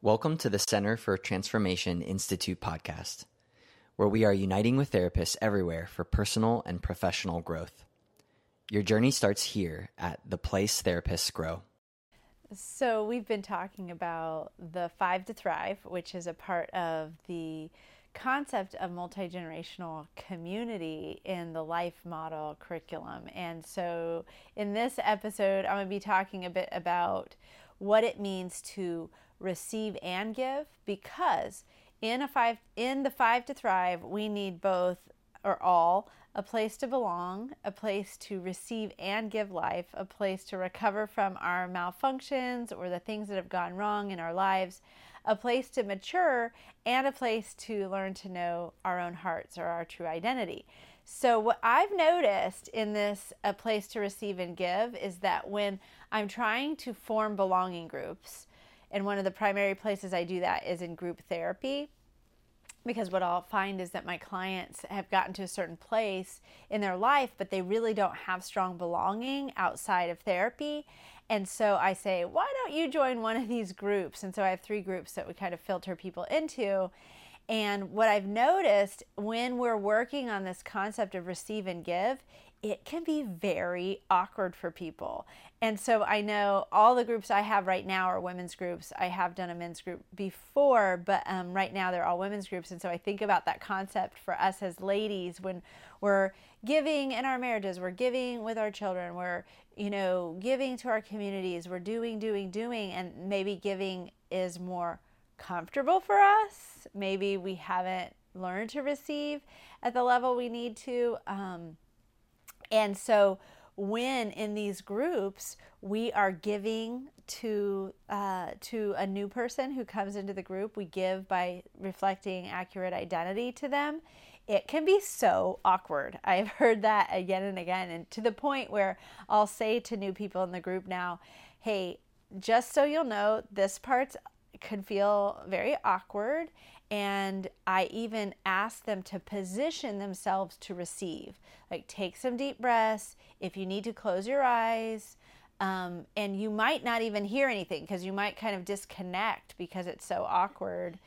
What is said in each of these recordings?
Welcome to the Center for Transformation Institute podcast, where we are uniting with therapists everywhere for personal and professional growth. Your journey starts here at the place therapists grow. So, we've been talking about the Five to Thrive, which is a part of the concept of multi generational community in the life model curriculum. And so, in this episode, I'm going to be talking a bit about what it means to receive and give because in a five in the five to thrive we need both or all a place to belong a place to receive and give life a place to recover from our malfunctions or the things that have gone wrong in our lives a place to mature and a place to learn to know our own hearts or our true identity. So what i've noticed in this a place to receive and give is that when i'm trying to form belonging groups and one of the primary places I do that is in group therapy. Because what I'll find is that my clients have gotten to a certain place in their life, but they really don't have strong belonging outside of therapy. And so I say, why don't you join one of these groups? And so I have three groups that we kind of filter people into. And what I've noticed when we're working on this concept of receive and give it can be very awkward for people. And so I know all the groups I have right now are women's groups. I have done a men's group before, but um, right now they're all women's groups. And so I think about that concept for us as ladies when we're giving in our marriages, we're giving with our children, we're, you know, giving to our communities, we're doing, doing, doing, and maybe giving is more comfortable for us. Maybe we haven't learned to receive at the level we need to. Um, and so, when in these groups we are giving to uh, to a new person who comes into the group, we give by reflecting accurate identity to them. It can be so awkward. I've heard that again and again, and to the point where I'll say to new people in the group now, "Hey, just so you'll know, this part can feel very awkward." And I even ask them to position themselves to receive. Like, take some deep breaths. If you need to close your eyes, um, and you might not even hear anything because you might kind of disconnect because it's so awkward.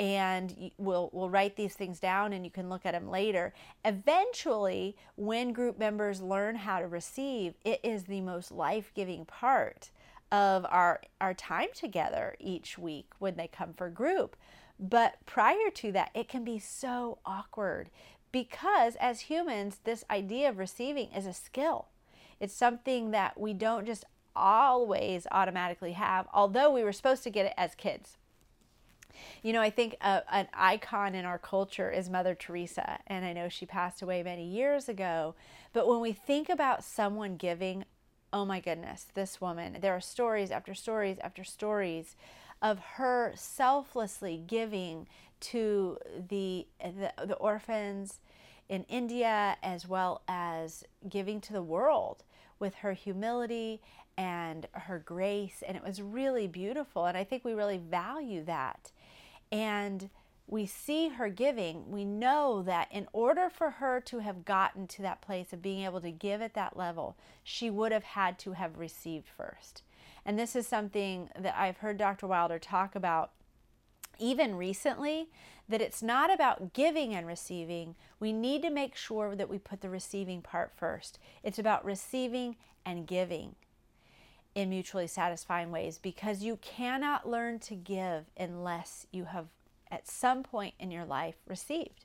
And we'll, we'll write these things down and you can look at them later. Eventually, when group members learn how to receive, it is the most life giving part of our, our time together each week when they come for group but prior to that, it can be so awkward because as humans, this idea of receiving is a skill. It's something that we don't just always automatically have, although we were supposed to get it as kids. You know, I think uh, an icon in our culture is Mother Teresa, and I know she passed away many years ago. But when we think about someone giving, oh my goodness, this woman, there are stories after stories after stories of her selflessly giving to the, the, the orphans in India as well as giving to the world with her humility and her grace. And it was really beautiful. And I think we really value that. And we see her giving. We know that in order for her to have gotten to that place of being able to give at that level, she would have had to have received first. And this is something that I've heard Dr. Wilder talk about even recently that it's not about giving and receiving. We need to make sure that we put the receiving part first. It's about receiving and giving in mutually satisfying ways because you cannot learn to give unless you have at some point in your life received.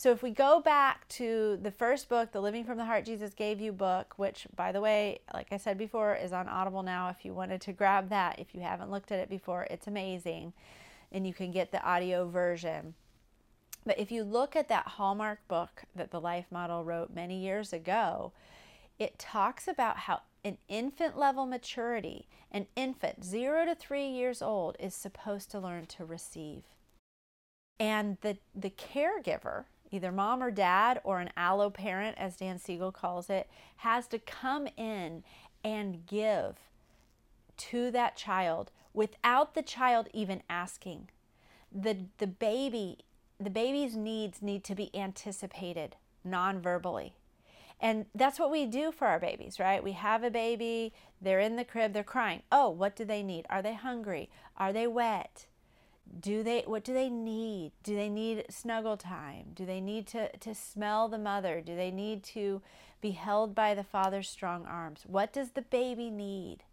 So if we go back to the first book, the Living from the Heart Jesus Gave You book, which by the way, like I said before, is on Audible now if you wanted to grab that. If you haven't looked at it before, it's amazing. And you can get the audio version. But if you look at that Hallmark book that the Life Model wrote many years ago, it talks about how an infant level maturity, an infant 0 to 3 years old is supposed to learn to receive. And the the caregiver, either mom or dad or an allo parent, as Dan Siegel calls it, has to come in and give to that child without the child even asking. The, the baby, the baby's needs need to be anticipated non-verbally. And that's what we do for our babies, right? We have a baby, they're in the crib, they're crying. Oh, what do they need? Are they hungry? Are they wet? Do they what do they need? Do they need snuggle time? Do they need to to smell the mother? Do they need to be held by the father's strong arms? What does the baby need?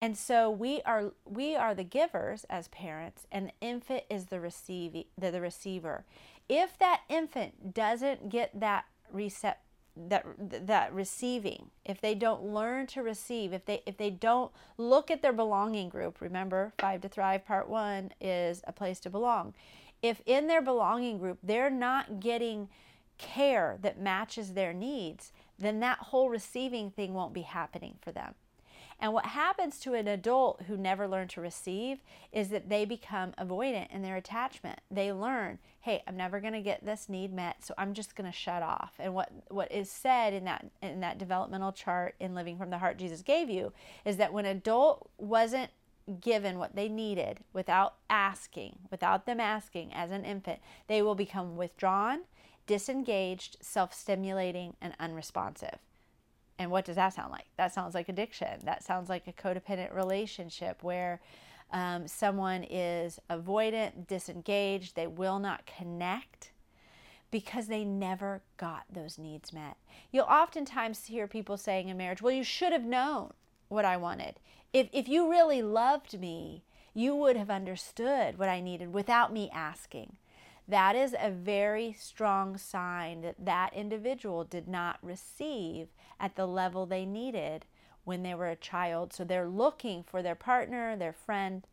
And so we are we are the givers as parents and the infant is the receiving the, the receiver. If that infant doesn't get that recept that that receiving. If they don't learn to receive if they if they don't look at their belonging group remember 5 to thrive part 1 is a place to belong. If in their belonging group they're not getting care that matches their needs then that whole receiving thing won't be happening for them and what happens to an adult who never learned to receive is that they become avoidant in their attachment. They learn, hey, I'm never going to get this need met, so I'm just going to shut off. And what, what is said in that in that developmental chart in Living from the Heart Jesus gave you is that when an adult wasn't given what they needed without asking, without them asking as an infant, they will become withdrawn, disengaged, self stimulating, and unresponsive. And what does that sound like? That sounds like addiction. That sounds like a codependent relationship where um, someone is avoidant, disengaged, they will not connect because they never got those needs met. You'll oftentimes hear people saying in marriage, Well, you should have known what I wanted. If, if you really loved me, you would have understood what I needed without me asking that is a very strong sign that that individual did not receive at the level they needed when they were a child. So they're looking for their partner, their friend,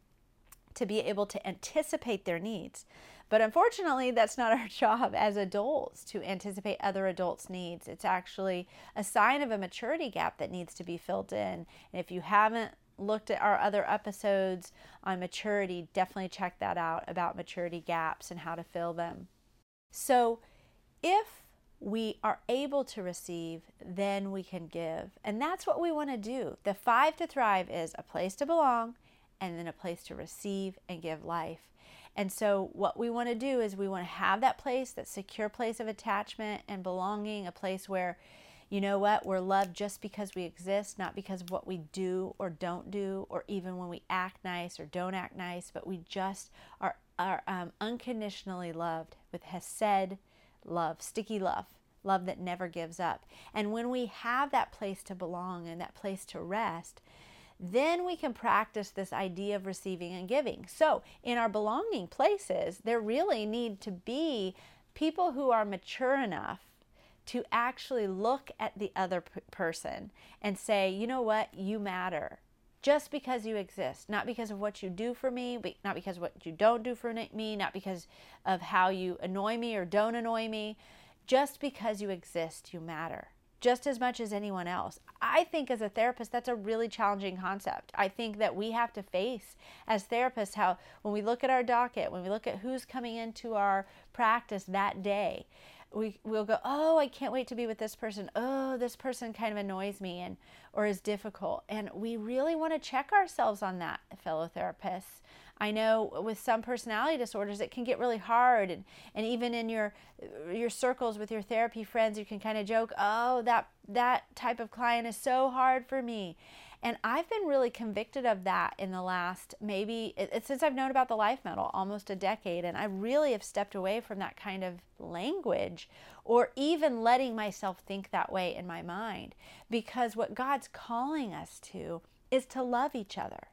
to be able to anticipate their needs. But unfortunately, that's not our job as adults to anticipate other adults' needs. It's actually a sign of a maturity gap that needs to be filled in. And if you haven't looked at our other episodes on maturity, definitely check that out about maturity gaps and how to fill them. So, if we are able to receive, then we can give. And that's what we want to do. The five to thrive is a place to belong and then a place to receive and give life. And so, what we want to do is we want to have that place, that secure place of attachment and belonging, a place where you know what? We're loved just because we exist, not because of what we do or don't do, or even when we act nice or don't act nice, but we just are, are um, unconditionally loved with Hesed love, sticky love, love that never gives up. And when we have that place to belong and that place to rest, then we can practice this idea of receiving and giving. So, in our belonging places, there really need to be people who are mature enough to actually look at the other p- person and say, you know what, you matter just because you exist, not because of what you do for me, but not because what you don't do for me, not because of how you annoy me or don't annoy me. Just because you exist, you matter just as much as anyone else. I think as a therapist, that's a really challenging concept. I think that we have to face as therapists how, when we look at our docket, when we look at who's coming into our practice that day, we we'll go, oh, I can't wait to be with this person. Oh, this person kind of annoys me and or is difficult. And we really want to check ourselves on that, fellow therapists. I know with some personality disorders it can get really hard and, and even in your your circles with your therapy friends you can kind of joke, "Oh, that that type of client is so hard for me." And I've been really convicted of that in the last maybe since I've known about the life model almost a decade. And I really have stepped away from that kind of language or even letting myself think that way in my mind. Because what God's calling us to is to love each other,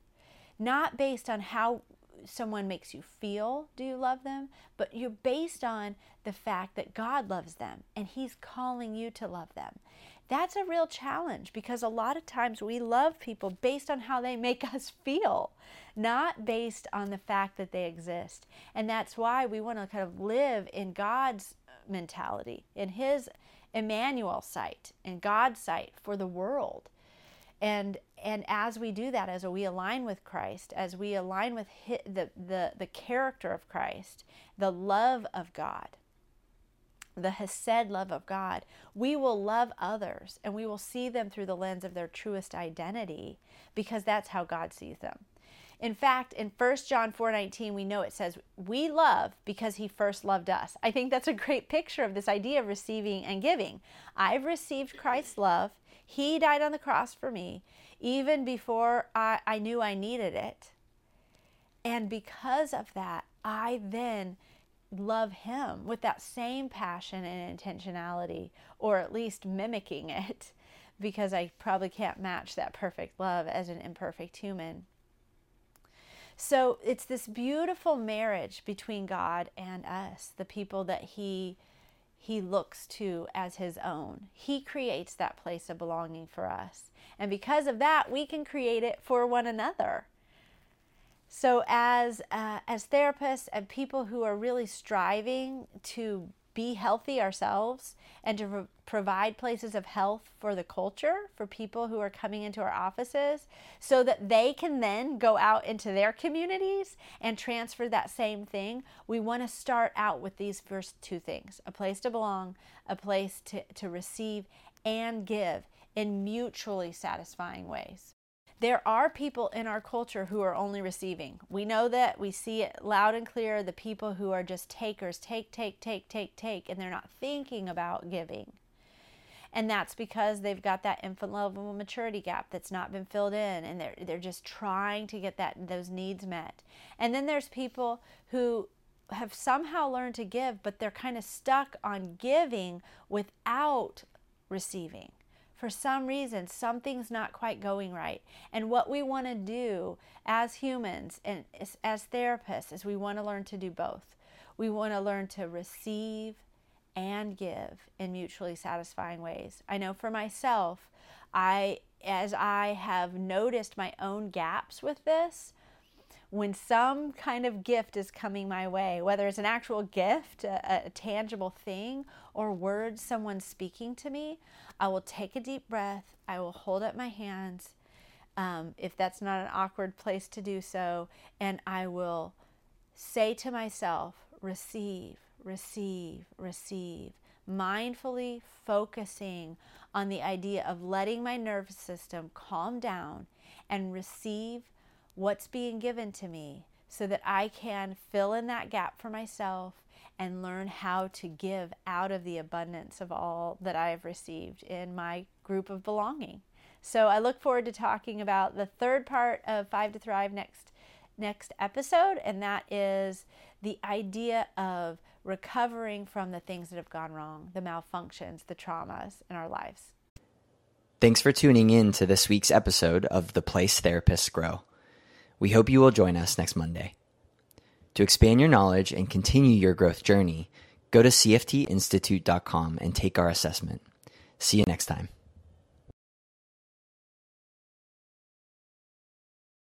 not based on how someone makes you feel do you love them, but you're based on the fact that God loves them and He's calling you to love them. That's a real challenge because a lot of times we love people based on how they make us feel, not based on the fact that they exist. And that's why we want to kind of live in God's uh, mentality, in His Emmanuel sight, in God's sight for the world. And and as we do that, as we align with Christ, as we align with the, the, the character of Christ, the love of God, the Hesed love of God, we will love others and we will see them through the lens of their truest identity because that's how God sees them. In fact, in 1 John 4:19 we know it says we love because he first loved us. I think that's a great picture of this idea of receiving and giving. I've received Christ's love. He died on the cross for me even before I, I knew I needed it. And because of that, I then love him with that same passion and intentionality, or at least mimicking it, because I probably can't match that perfect love as an imperfect human. So it's this beautiful marriage between God and us, the people that He he looks to as his own. He creates that place of belonging for us. And because of that, we can create it for one another. So, as uh, as therapists and people who are really striving to be healthy ourselves and to pro- provide places of health for the culture for people who are coming into our offices so that they can then go out into their communities and transfer that same thing we want to start out with these first two things a place to belong a place to, to receive and give in mutually satisfying ways there are people in our culture who are only receiving. We know that. We see it loud and clear. The people who are just takers, take, take, take, take, take, and they're not thinking about giving. And that's because they've got that infant level maturity gap that's not been filled in and they're they're just trying to get that those needs met. And then there's people who have somehow learned to give, but they're kind of stuck on giving without receiving for some reason something's not quite going right. And what we want to do as humans and as, therapists is we want to learn to do both. We want to learn to receive and give in mutually satisfying ways. I know for myself i as i have noticed my own gaps with this when some kind of gift is coming my way, whether it's an actual gift, a, a, tangible thing, or words someone's speaking to me, I will take a deep breath. I will hold up my hands, um, if that's not an awkward place to do so, and I will say to myself, receive, receive, receive, mindfully focusing on the idea of letting my nervous system calm down and receive what's being given to me so that I can fill in that gap for myself and learn how to give out of the abundance of all that I have received in my group of belonging. So I look forward to talking about the third part of Five to Thrive next next episode and that is the idea of recovering from the things that have gone wrong, the malfunctions, the traumas in our lives. Thanks for tuning in to this week's episode of The Place Therapists Grow. We hope you will join us next Monday. To expand your knowledge and continue your growth journey, go to cftinstitute.com and take our assessment. See you next time.